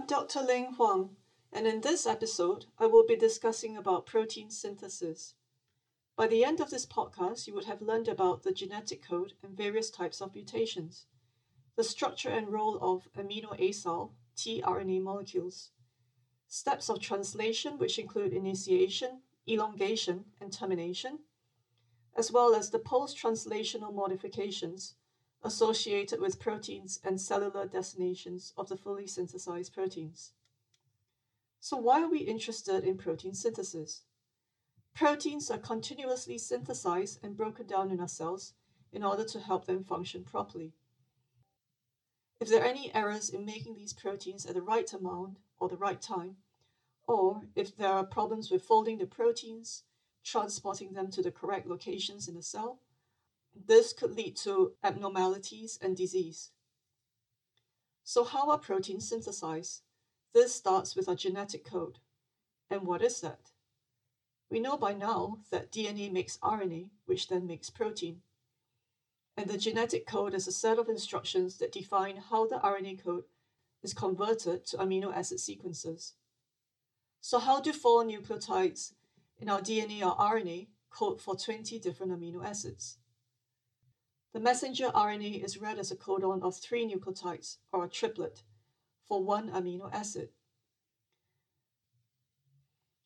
I'm Dr. Ling Huang, and in this episode, I will be discussing about protein synthesis. By the end of this podcast, you would have learned about the genetic code and various types of mutations, the structure and role of amino acyl tRNA molecules, steps of translation, which include initiation, elongation, and termination, as well as the post translational modifications associated with proteins and cellular destinations of the fully synthesized proteins. So, why are we interested in protein synthesis? Proteins are continuously synthesized and broken down in our cells in order to help them function properly. If there are any errors in making these proteins at the right amount or the right time, or if there are problems with folding the proteins, transporting them to the correct locations in the cell, this could lead to abnormalities and disease. So, how are proteins synthesized? This starts with our genetic code. And what is that? We know by now that DNA makes RNA, which then makes protein. And the genetic code is a set of instructions that define how the RNA code is converted to amino acid sequences. So, how do four nucleotides in our DNA or RNA code for 20 different amino acids? The messenger RNA is read as a codon of three nucleotides, or a triplet, for one amino acid.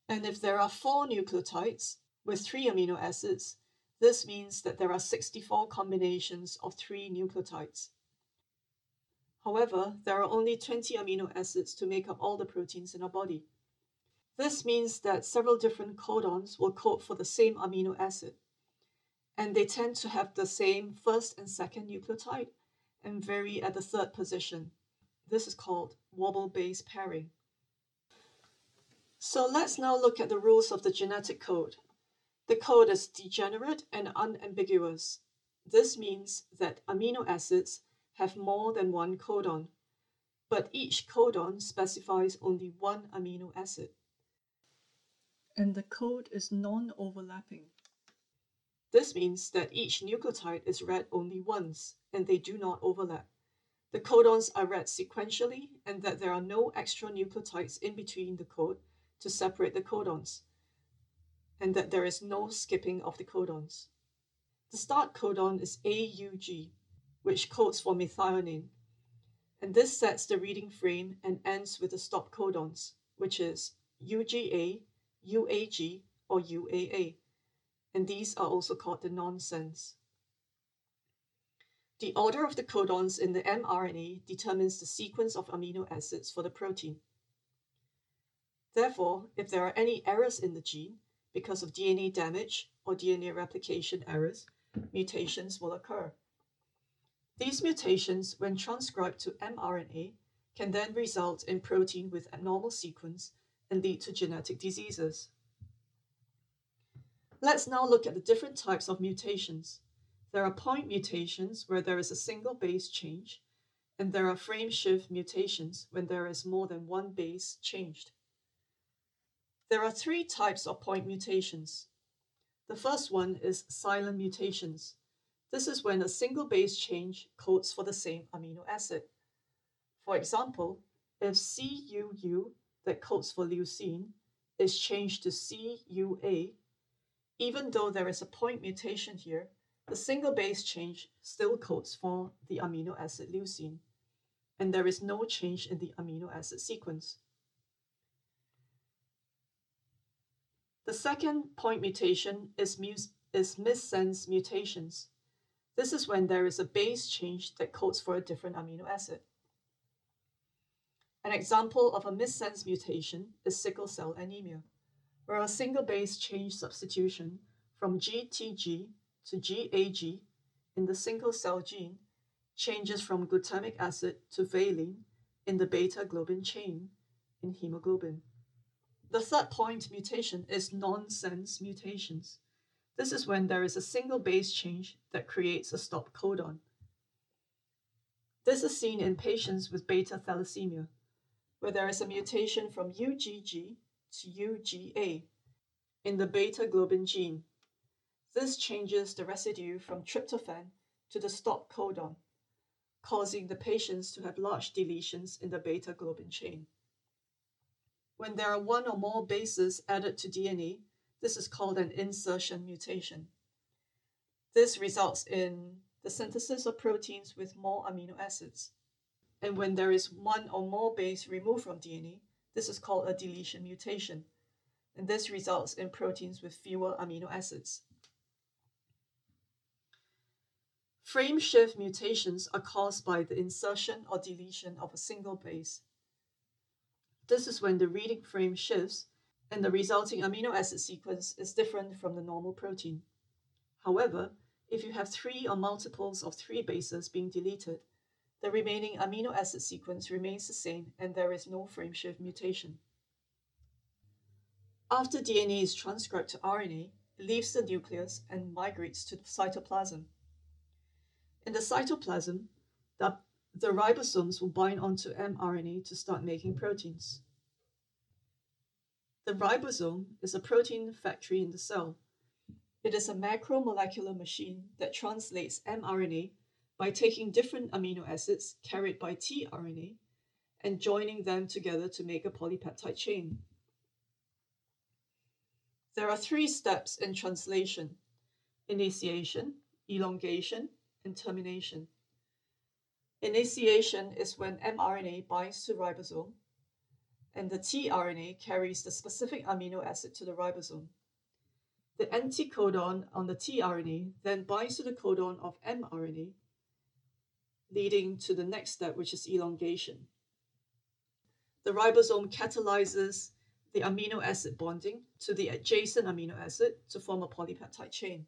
And if there are four nucleotides with three amino acids, this means that there are 64 combinations of three nucleotides. However, there are only 20 amino acids to make up all the proteins in our body. This means that several different codons will code for the same amino acid and they tend to have the same first and second nucleotide and vary at the third position. This is called wobble base pairing. So let's now look at the rules of the genetic code. The code is degenerate and unambiguous. This means that amino acids have more than one codon, but each codon specifies only one amino acid. And the code is non overlapping. This means that each nucleotide is read only once and they do not overlap. The codons are read sequentially and that there are no extra nucleotides in between the code to separate the codons, and that there is no skipping of the codons. The start codon is AUG, which codes for methionine, and this sets the reading frame and ends with the stop codons, which is UGA, UAG, or UAA and these are also called the nonsense. The order of the codons in the mRNA determines the sequence of amino acids for the protein. Therefore, if there are any errors in the gene because of DNA damage or DNA replication errors, mutations will occur. These mutations, when transcribed to mRNA, can then result in protein with abnormal sequence and lead to genetic diseases. Let's now look at the different types of mutations. There are point mutations where there is a single base change, and there are frame shift mutations when there is more than one base changed. There are three types of point mutations. The first one is silent mutations. This is when a single base change codes for the same amino acid. For example, if CUU that codes for leucine is changed to CUA, even though there is a point mutation here, the single base change still codes for the amino acid leucine, and there is no change in the amino acid sequence. The second point mutation is, is missense mutations. This is when there is a base change that codes for a different amino acid. An example of a missense mutation is sickle cell anemia where a single base change substitution from GTG to GAG in the sickle cell gene changes from glutamic acid to valine in the beta globin chain in hemoglobin. The third point mutation is nonsense mutations. This is when there is a single base change that creates a stop codon. This is seen in patients with beta thalassemia, where there is a mutation from UGG to UGA in the beta globin gene. This changes the residue from tryptophan to the stop codon, causing the patients to have large deletions in the beta globin chain. When there are one or more bases added to DNA, this is called an insertion mutation. This results in the synthesis of proteins with more amino acids. And when there is one or more base removed from DNA, this is called a deletion mutation. And this results in proteins with fewer amino acids. Frame shift mutations are caused by the insertion or deletion of a single base. This is when the reading frame shifts and the resulting amino acid sequence is different from the normal protein. However, if you have three or multiples of three bases being deleted, the remaining amino acid sequence remains the same and there is no frame shift mutation. After DNA is transcribed to RNA, it leaves the nucleus and migrates to the cytoplasm. In the cytoplasm, the, the ribosomes will bind onto mRNA to start making proteins. The ribosome is a protein factory in the cell. It is a macromolecular machine that translates mRNA by taking different amino acids carried by tRNA and joining them together to make a polypeptide chain. There are three steps in translation initiation, elongation, and termination. Initiation is when mRNA binds to ribosome and the tRNA carries the specific amino acid to the ribosome. The anticodon on the tRNA then binds to the codon of mRNA, leading to the next step, which is elongation. The ribosome catalyzes the amino acid bonding to the adjacent amino acid to form a polypeptide chain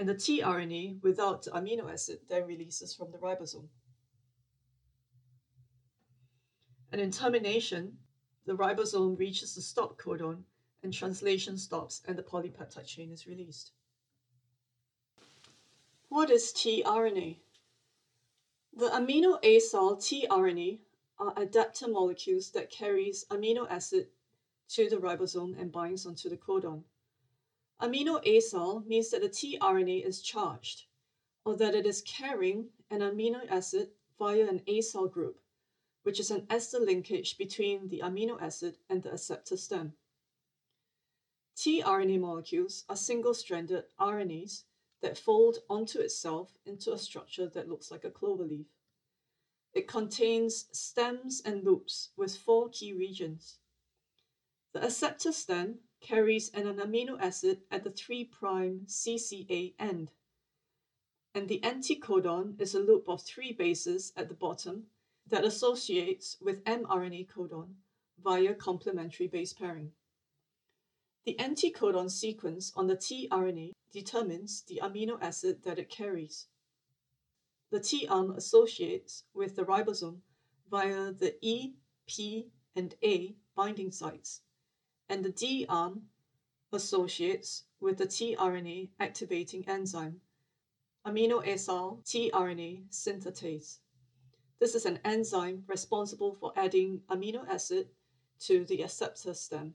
and the tRNA without the amino acid then releases from the ribosome. And in termination, the ribosome reaches the stop codon and translation stops and the polypeptide chain is released. What is tRNA? The amino acyl tRNA are adapter molecules that carries amino acid to the ribosome and binds onto the codon. Amino acyl means that the tRNA is charged, or that it is carrying an amino acid via an acyl group, which is an ester linkage between the amino acid and the acceptor stem. tRNA molecules are single-stranded RNAs that fold onto itself into a structure that looks like a clover leaf. It contains stems and loops with four key regions. The acceptor stem carries an amino acid at the 3' CCA end. And the anticodon is a loop of three bases at the bottom that associates with mRNA codon via complementary base pairing. The anticodon sequence on the tRNA determines the amino acid that it carries. The T arm associates with the ribosome via the E, P, and A binding sites and the D arm associates with the tRNA activating enzyme, aminoacyl tRNA synthetase. This is an enzyme responsible for adding amino acid to the acceptor stem.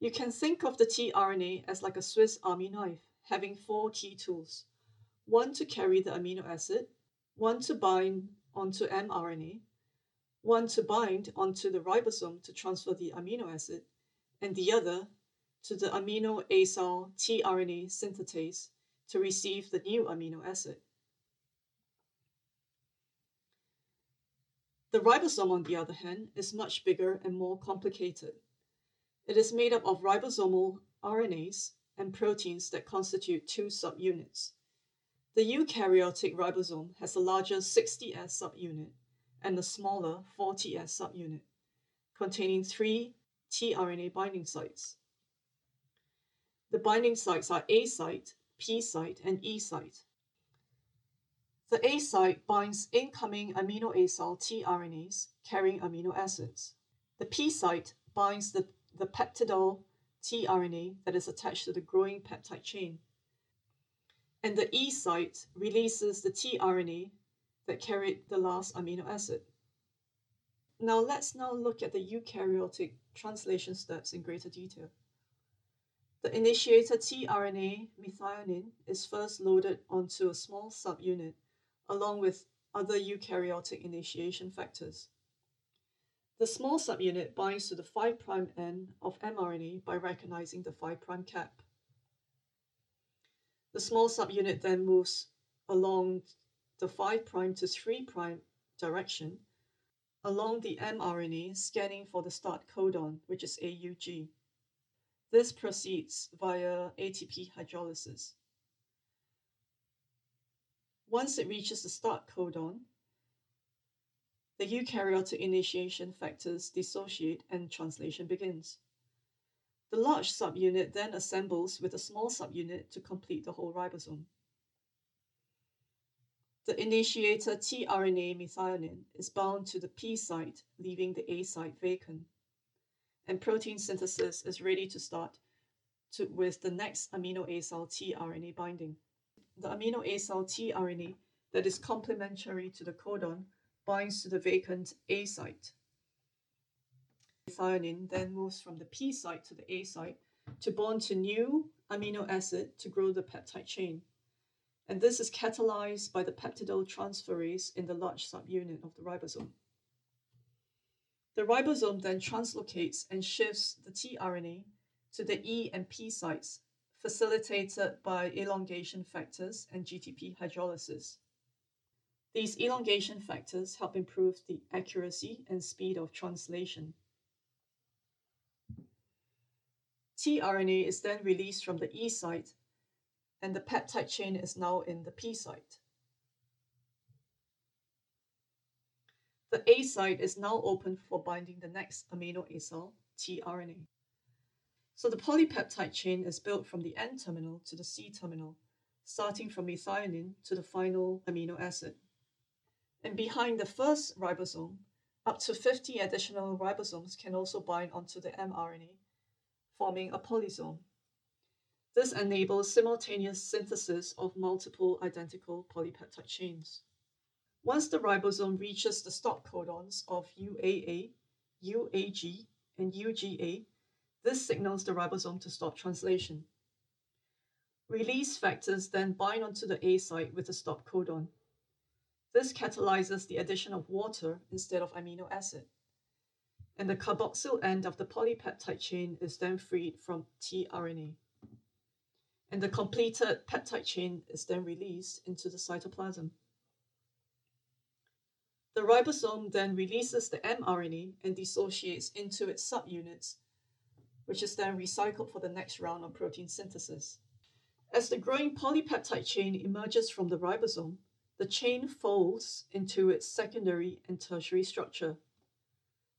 You can think of the tRNA as like a Swiss army knife, having four key tools. One to carry the amino acid, one to bind onto mRNA, one to bind onto the ribosome to transfer the amino acid, and the other to the amino acyl tRNA synthetase to receive the new amino acid. The ribosome, on the other hand, is much bigger and more complicated. It is made up of ribosomal RNAs and proteins that constitute two subunits. The eukaryotic ribosome has a larger 60S subunit and a smaller 40S subunit, containing three tRNA binding sites. The binding sites are A site, P site, and E site. The A site binds incoming amino acyl tRNAs carrying amino acids. The P site binds the, the peptidyl tRNA that is attached to the growing peptide chain. And the E site releases the tRNA that carried the last amino acid. Now let's now look at the eukaryotic translation steps in greater detail. The initiator tRNA methionine is first loaded onto a small subunit along with other eukaryotic initiation factors. The small subunit binds to the 5' end of mRNA by recognizing the 5' cap. The small subunit then moves along the 5' to 3' direction along the mRNA scanning for the start codon, which is AUG. This proceeds via ATP hydrolysis. Once it reaches the start codon, the eukaryotic initiation factors dissociate and translation begins. The large subunit then assembles with a small subunit to complete the whole ribosome. The initiator tRNA methionine is bound to the P site, leaving the A site vacant. And protein synthesis is ready to start to, with the next amino acyl tRNA binding. The amino acyl tRNA that is complementary to the codon binds to the vacant A site. Methionine then moves from the P site to the A site to bond to new amino acid to grow the peptide chain. And this is catalyzed by the peptidyl transferase in the large subunit of the ribosome. The ribosome then translocates and shifts the tRNA to the E and P sites, facilitated by elongation factors and GTP hydrolysis. These elongation factors help improve the accuracy and speed of translation. tRNA is then released from the E site, and the peptide chain is now in the P site. The A site is now open for binding the next amino acyl, tRNA. So the polypeptide chain is built from the N terminal to the C terminal, starting from methionine to the final amino acid. And behind the first ribosome, up to 50 additional ribosomes can also bind onto the mRNA, forming a polysome. This enables simultaneous synthesis of multiple identical polypeptide chains. Once the ribosome reaches the stop codons of UAA, UAG, and UGA, this signals the ribosome to stop translation. Release factors then bind onto the A site with the stop codon. This catalyzes the addition of water instead of amino acid. And the carboxyl end of the polypeptide chain is then freed from tRNA. And the completed peptide chain is then released into the cytoplasm. The ribosome then releases the mRNA and dissociates into its subunits, which is then recycled for the next round of protein synthesis. As the growing polypeptide chain emerges from the ribosome, the chain folds into its secondary and tertiary structure.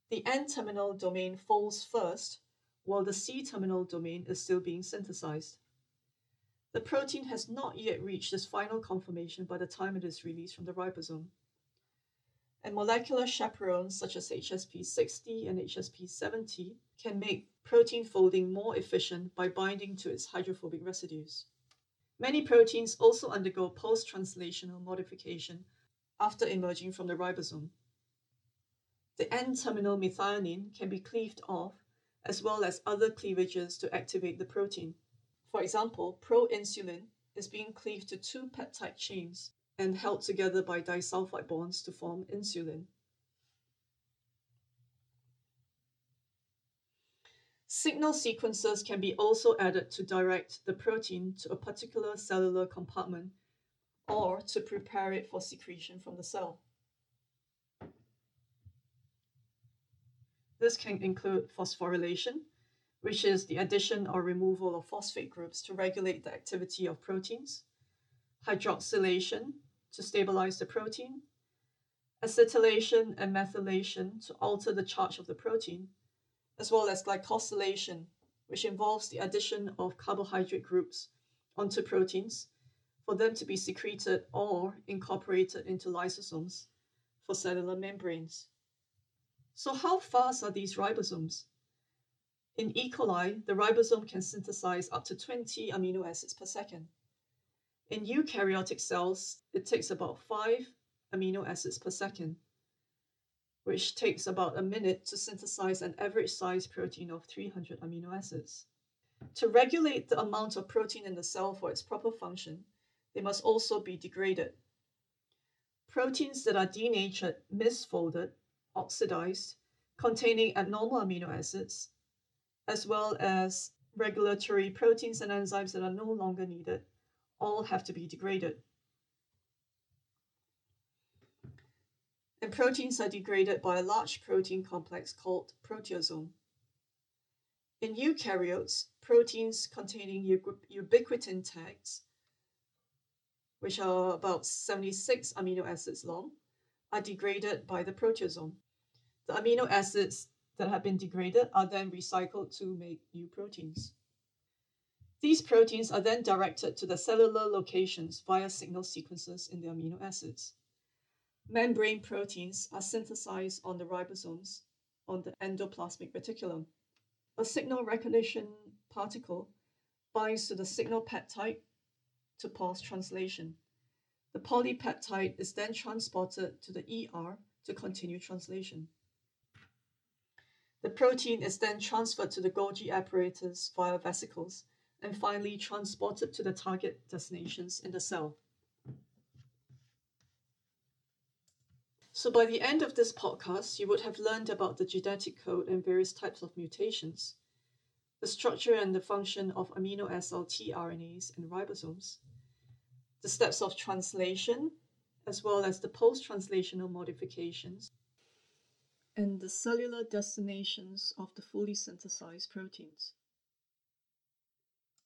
The N-terminal domain folds first, while the C-terminal domain is still being synthesized. The protein has not yet reached its final conformation by the time it is released from the ribosome. And molecular chaperones such as HSP60 and HSP70 can make protein folding more efficient by binding to its hydrophobic residues. Many proteins also undergo post-translational modification after emerging from the ribosome. The N-terminal methionine can be cleaved off, as well as other cleavages to activate the protein. For example, proinsulin is being cleaved to two peptide chains and held together by disulfide bonds to form insulin. Signal sequences can be also added to direct the protein to a particular cellular compartment or to prepare it for secretion from the cell. This can include phosphorylation, which is the addition or removal of phosphate groups to regulate the activity of proteins, hydroxylation to stabilize the protein, acetylation and methylation to alter the charge of the protein, as well as glycosylation, which involves the addition of carbohydrate groups onto proteins for them to be secreted or incorporated into lysosomes for cellular membranes. So, how fast are these ribosomes? In E. coli, the ribosome can synthesize up to 20 amino acids per second. In eukaryotic cells, it takes about 5 amino acids per second which takes about a minute to synthesize an average size protein of 300 amino acids. To regulate the amount of protein in the cell for its proper function, they must also be degraded. Proteins that are denatured, misfolded, oxidized, containing abnormal amino acids, as well as regulatory proteins and enzymes that are no longer needed, all have to be degraded. And proteins are degraded by a large protein complex called proteasome. In eukaryotes, proteins containing ubiquitin tags, which are about 76 amino acids long, are degraded by the proteasome. The amino acids that have been degraded are then recycled to make new proteins. These proteins are then directed to the cellular locations via signal sequences in the amino acids. Membrane proteins are synthesized on the ribosomes on the endoplasmic reticulum. A signal recognition particle binds to the signal peptide to pause translation. The polypeptide is then transported to the ER to continue translation. The protein is then transferred to the Golgi apparatus via vesicles and finally transported to the target destinations in the cell. So by the end of this podcast, you would have learned about the genetic code and various types of mutations, the structure and the function of amino acid tRNAs and ribosomes, the steps of translation, as well as the post-translational modifications, and the cellular destinations of the fully synthesized proteins.